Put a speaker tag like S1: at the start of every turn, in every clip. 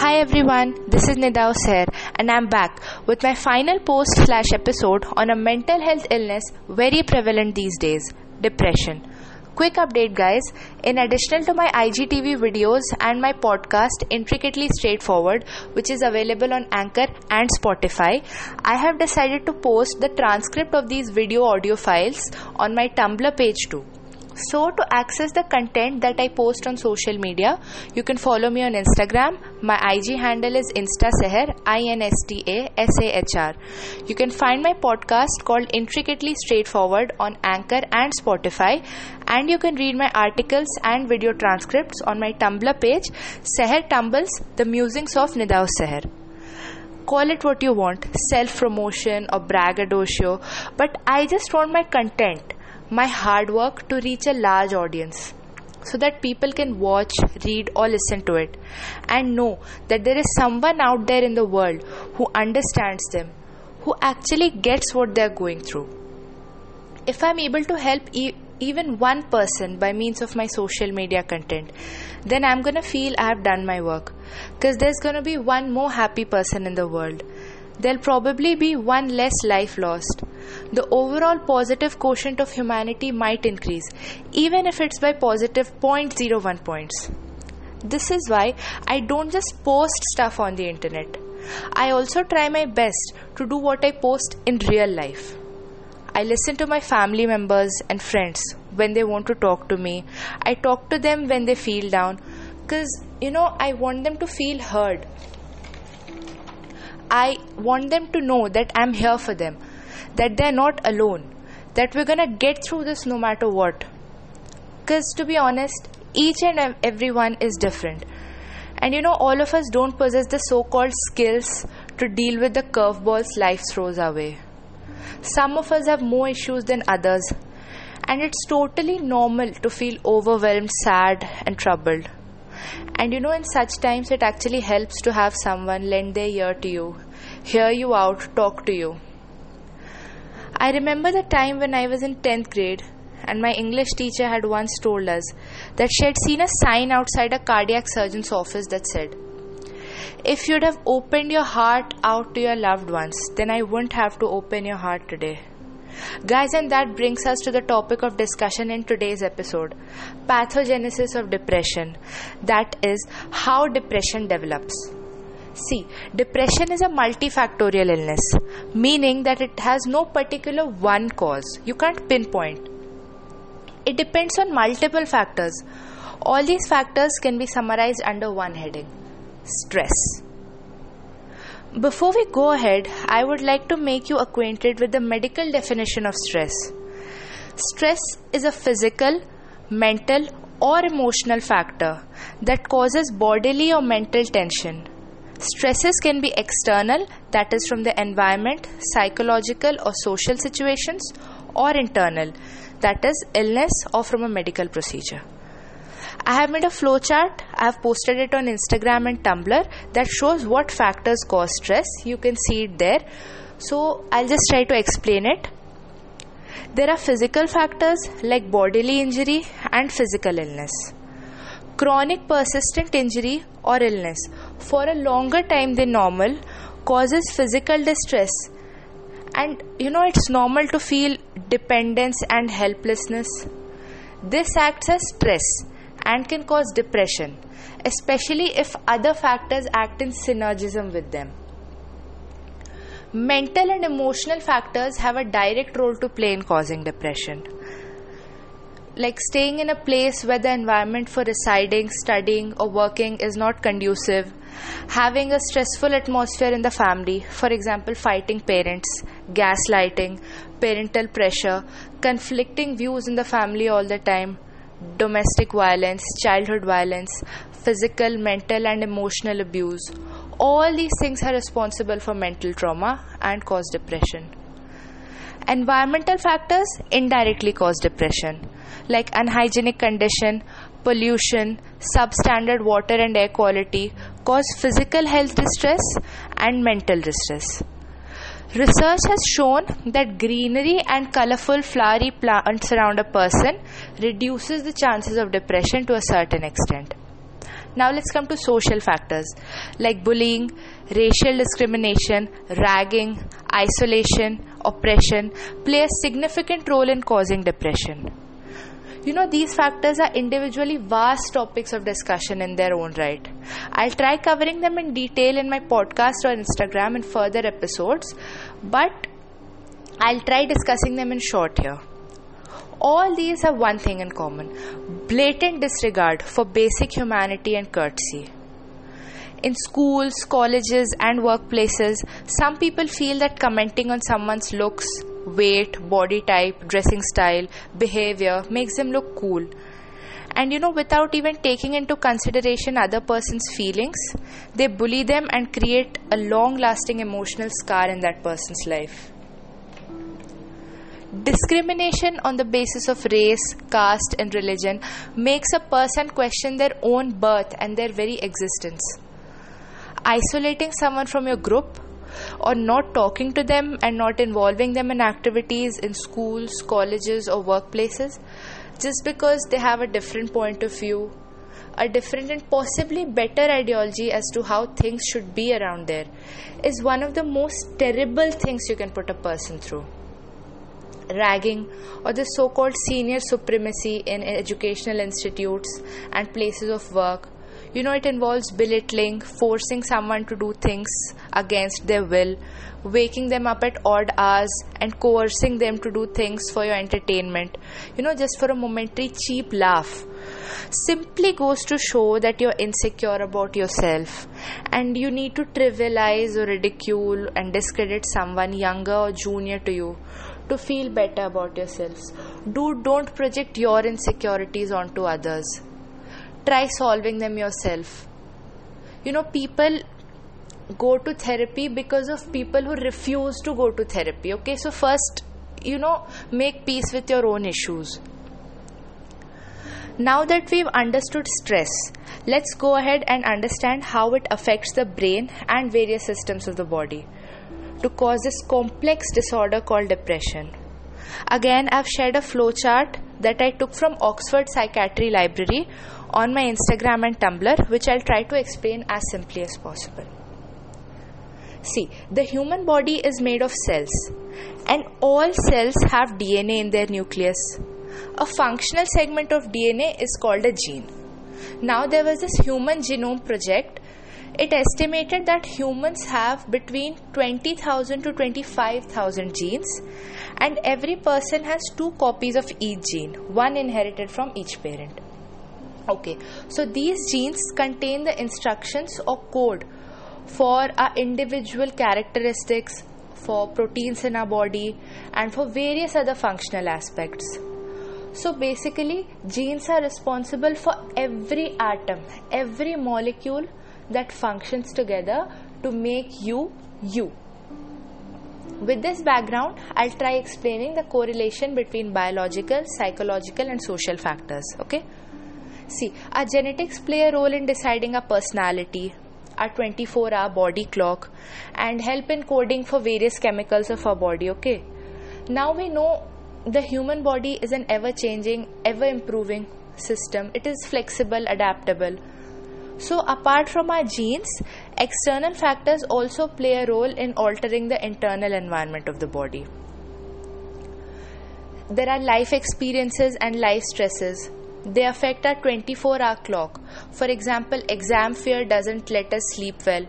S1: Hi everyone, this is Nidao Ser and I'm back with my final post slash episode on a mental health illness very prevalent these days depression. Quick update, guys. In addition to my IGTV videos and my podcast, Intricately Straightforward, which is available on Anchor and Spotify, I have decided to post the transcript of these video audio files on my Tumblr page too. So, to access the content that I post on social media, you can follow me on Instagram. My IG handle is InstaSeher, I N S T A S A H R. You can find my podcast called Intricately Straightforward on Anchor and Spotify, and you can read my articles and video transcripts on my Tumblr page, Seher Tumbles, The Musings of Nidao Seher call it what you want self promotion or braggadocio but i just want my content my hard work to reach a large audience so that people can watch, read, or listen to it and know that there is someone out there in the world who understands them, who actually gets what they're going through. If I'm able to help e- even one person by means of my social media content, then I'm gonna feel I have done my work because there's gonna be one more happy person in the world there'll probably be one less life lost. The overall positive quotient of humanity might increase, even if it's by positive 0.01 points. This is why I don't just post stuff on the internet. I also try my best to do what I post in real life. I listen to my family members and friends when they want to talk to me. I talk to them when they feel down because, you know, I want them to feel heard I want them to know that I'm here for them, that they're not alone, that we're gonna get through this no matter what. Because to be honest, each and everyone is different. And you know, all of us don't possess the so called skills to deal with the curveballs life throws our way. Some of us have more issues than others, and it's totally normal to feel overwhelmed, sad, and troubled. And you know, in such times, it actually helps to have someone lend their ear to you, hear you out, talk to you. I remember the time when I was in 10th grade and my English teacher had once told us that she had seen a sign outside a cardiac surgeon's office that said, If you'd have opened your heart out to your loved ones, then I wouldn't have to open your heart today. Guys, and that brings us to the topic of discussion in today's episode pathogenesis of depression. That is, how depression develops. See, depression is a multifactorial illness, meaning that it has no particular one cause. You can't pinpoint. It depends on multiple factors. All these factors can be summarized under one heading stress. Before we go ahead, I would like to make you acquainted with the medical definition of stress. Stress is a physical, mental, or emotional factor that causes bodily or mental tension. Stresses can be external, that is, from the environment, psychological or social situations, or internal, that is, illness or from a medical procedure. I have made a flowchart. I have posted it on Instagram and Tumblr that shows what factors cause stress. You can see it there. So I'll just try to explain it. There are physical factors like bodily injury and physical illness. Chronic persistent injury or illness for a longer time than normal causes physical distress. And you know, it's normal to feel dependence and helplessness. This acts as stress and can cause depression, especially if other factors act in synergism with them. Mental and emotional factors have a direct role to play in causing depression. Like staying in a place where the environment for residing, studying, or working is not conducive, having a stressful atmosphere in the family, for example, fighting parents, gaslighting, parental pressure, conflicting views in the family all the time, domestic violence, childhood violence, physical, mental, and emotional abuse. All these things are responsible for mental trauma and cause depression. Environmental factors indirectly cause depression, like unhygienic condition, pollution, substandard water and air quality, cause physical health distress and mental distress. Research has shown that greenery and colorful flowery plants around a person reduces the chances of depression to a certain extent. Now let's come to social factors like bullying, racial discrimination, ragging, isolation, oppression play a significant role in causing depression. You know, these factors are individually vast topics of discussion in their own right. I'll try covering them in detail in my podcast or Instagram in further episodes, but I'll try discussing them in short here. All these have one thing in common blatant disregard for basic humanity and courtesy. In schools, colleges, and workplaces, some people feel that commenting on someone's looks, weight, body type, dressing style, behavior makes them look cool. And you know, without even taking into consideration other person's feelings, they bully them and create a long lasting emotional scar in that person's life. Discrimination on the basis of race, caste, and religion makes a person question their own birth and their very existence isolating someone from your group or not talking to them and not involving them in activities in schools, colleges, or workplaces just because they have a different point of view, a different and possibly better ideology as to how things should be around there is one of the most terrible things you can put a person through. Ragging or the so called senior supremacy in educational institutes and places of work you know, it involves belittling, forcing someone to do things against their will, waking them up at odd hours, and coercing them to do things for your entertainment, you know, just for a momentary cheap laugh. Simply goes to show that you're insecure about yourself and you need to trivialize or ridicule and discredit someone younger or junior to you to feel better about yourselves. Do don't project your insecurities onto others try solving them yourself. You know, people go to therapy because of people who refuse to go to therapy. Okay, so first, you know, make peace with your own issues. Now that we've understood stress, let's go ahead and understand how it affects the brain and various systems of the body to cause this complex disorder called depression. Again, I've shared a flowchart that I took from Oxford Psychiatry Library on my Instagram and Tumblr, which I'll try to explain as simply as possible. See, the human body is made of cells, and all cells have DNA in their nucleus. A functional segment of DNA is called a gene. Now, there was this Human Genome Project. It estimated that humans have between 20,000 to 25,000 genes, and every person has two copies of each gene, one inherited from each parent. Okay, so these genes contain the instructions or code for our individual characteristics, for proteins in our body, and for various other functional aspects. So basically, genes are responsible for every atom, every molecule that functions together to make you you. With this background, I'll try explaining the correlation between biological, psychological, and social factors. Okay. See, our genetics play a role in deciding our personality, our 24 hour body clock, and help in coding for various chemicals of our body. Okay. Now we know the human body is an ever changing, ever improving system, it is flexible, adaptable. So, apart from our genes, external factors also play a role in altering the internal environment of the body. There are life experiences and life stresses they affect our 24 hour clock. For example, exam fear doesn't let us sleep well.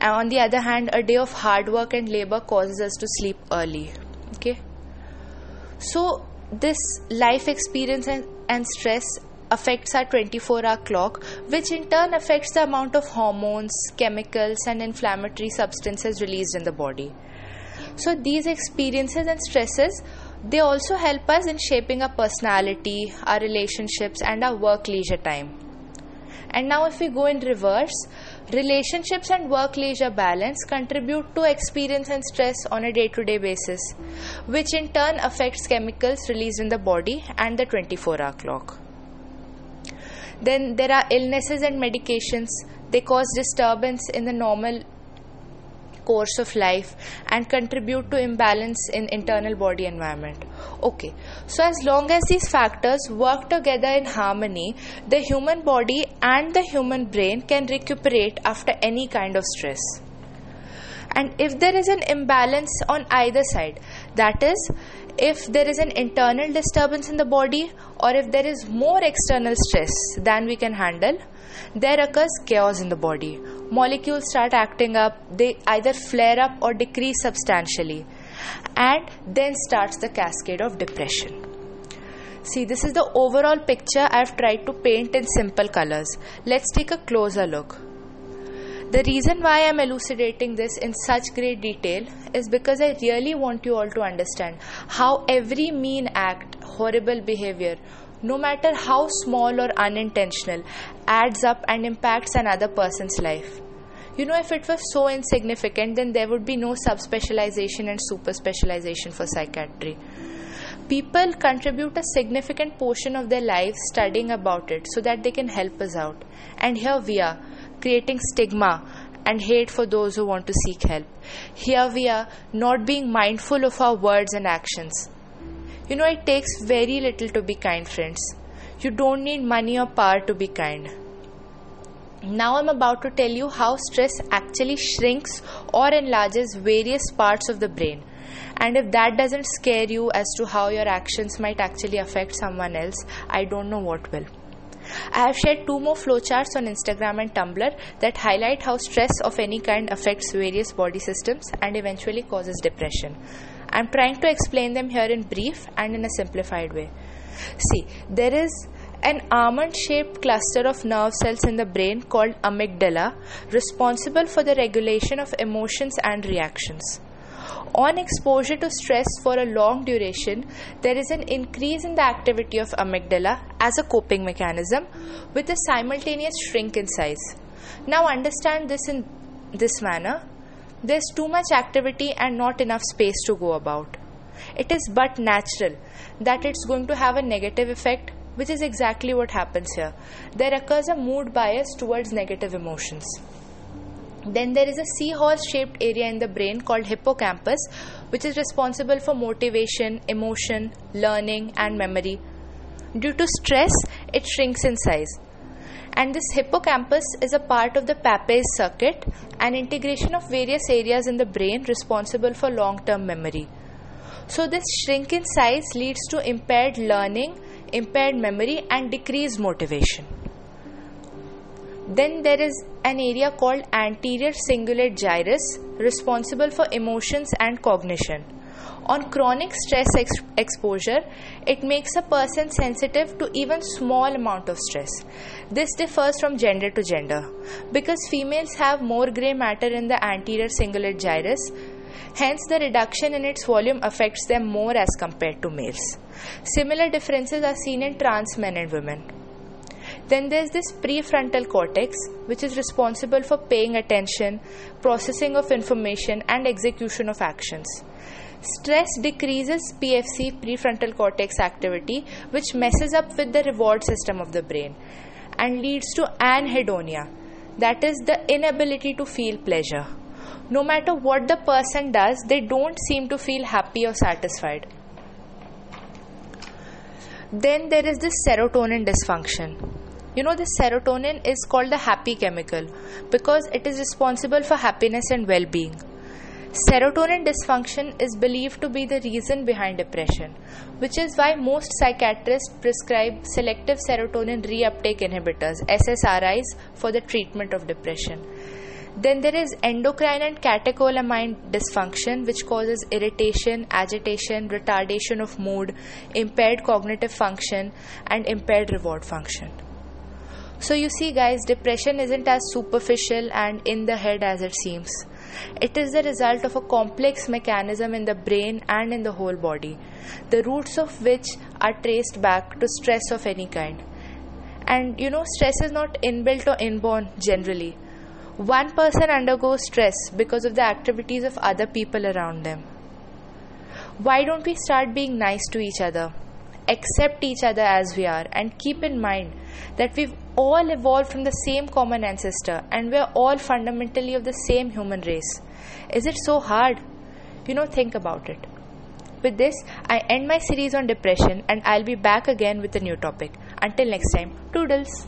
S1: And on the other hand, a day of hard work and labor causes us to sleep early. Okay? So, this life experience and, and stress affects our 24 hour clock, which in turn affects the amount of hormones, chemicals, and inflammatory substances released in the body. So, these experiences and stresses they also help us in shaping our personality, our relationships, and our work leisure time. And now, if we go in reverse, relationships and work leisure balance contribute to experience and stress on a day to day basis, which in turn affects chemicals released in the body and the 24 hour clock. Then there are illnesses and medications, they cause disturbance in the normal course of life and contribute to imbalance in internal body environment. Okay. So as long as these factors work together in harmony the human body and the human brain can recuperate after any kind of stress. And if there is an imbalance on either side that is if there is an internal disturbance in the body or if there is more external stress than we can handle there occurs chaos in the body. Molecules start acting up, they either flare up or decrease substantially, and then starts the cascade of depression. See, this is the overall picture I've tried to paint in simple colors. Let's take a closer look. The reason why I'm elucidating this in such great detail is because I really want you all to understand how every mean act, horrible behavior, no matter how small or unintentional, adds up and impacts another person's life. You know, if it was so insignificant, then there would be no subspecialization and super specialization for psychiatry. People contribute a significant portion of their lives studying about it so that they can help us out. And here we are, creating stigma and hate for those who want to seek help. Here we are, not being mindful of our words and actions. You know, it takes very little to be kind, friends. You don't need money or power to be kind. Now, I'm about to tell you how stress actually shrinks or enlarges various parts of the brain. And if that doesn't scare you as to how your actions might actually affect someone else, I don't know what will. I have shared two more flowcharts on Instagram and Tumblr that highlight how stress of any kind affects various body systems and eventually causes depression. I'm trying to explain them here in brief and in a simplified way. See, there is an almond shaped cluster of nerve cells in the brain called amygdala, responsible for the regulation of emotions and reactions. On exposure to stress for a long duration, there is an increase in the activity of amygdala as a coping mechanism with a simultaneous shrink in size. Now, understand this in this manner there's too much activity and not enough space to go about. It is but natural that it's going to have a negative effect, which is exactly what happens here. There occurs a mood bias towards negative emotions. Then there is a seahorse shaped area in the brain called hippocampus, which is responsible for motivation, emotion, learning, and memory. Due to stress, it shrinks in size and this hippocampus is a part of the Papez circuit, an integration of various areas in the brain responsible for long term memory. So, this shrink in size leads to impaired learning, impaired memory, and decreased motivation. Then there is an area called anterior cingulate gyrus responsible for emotions and cognition. On chronic stress ex- exposure, it makes a person sensitive to even small amount of stress. This differs from gender to gender because females have more gray matter in the anterior cingulate gyrus. Hence, the reduction in its volume affects them more as compared to males. Similar differences are seen in trans men and women. Then there's this prefrontal cortex, which is responsible for paying attention, processing of information, and execution of actions. Stress decreases PFC prefrontal cortex activity, which messes up with the reward system of the brain and leads to anhedonia, that is, the inability to feel pleasure. No matter what the person does, they don't seem to feel happy or satisfied. Then there is this serotonin dysfunction. You know, this serotonin is called the happy chemical because it is responsible for happiness and well being. Serotonin dysfunction is believed to be the reason behind depression, which is why most psychiatrists prescribe selective serotonin reuptake inhibitors SSRIs for the treatment of depression. Then there is endocrine and catecholamine dysfunction, which causes irritation, agitation, retardation of mood, impaired cognitive function, and impaired reward function. So, you see, guys, depression isn't as superficial and in the head as it seems. It is the result of a complex mechanism in the brain and in the whole body, the roots of which are traced back to stress of any kind. And you know, stress is not inbuilt or inborn generally. One person undergoes stress because of the activities of other people around them. Why don't we start being nice to each other? Accept each other as we are and keep in mind that we've all evolved from the same common ancestor and we're all fundamentally of the same human race. Is it so hard? You know, think about it. With this, I end my series on depression and I'll be back again with a new topic. Until next time, toodles.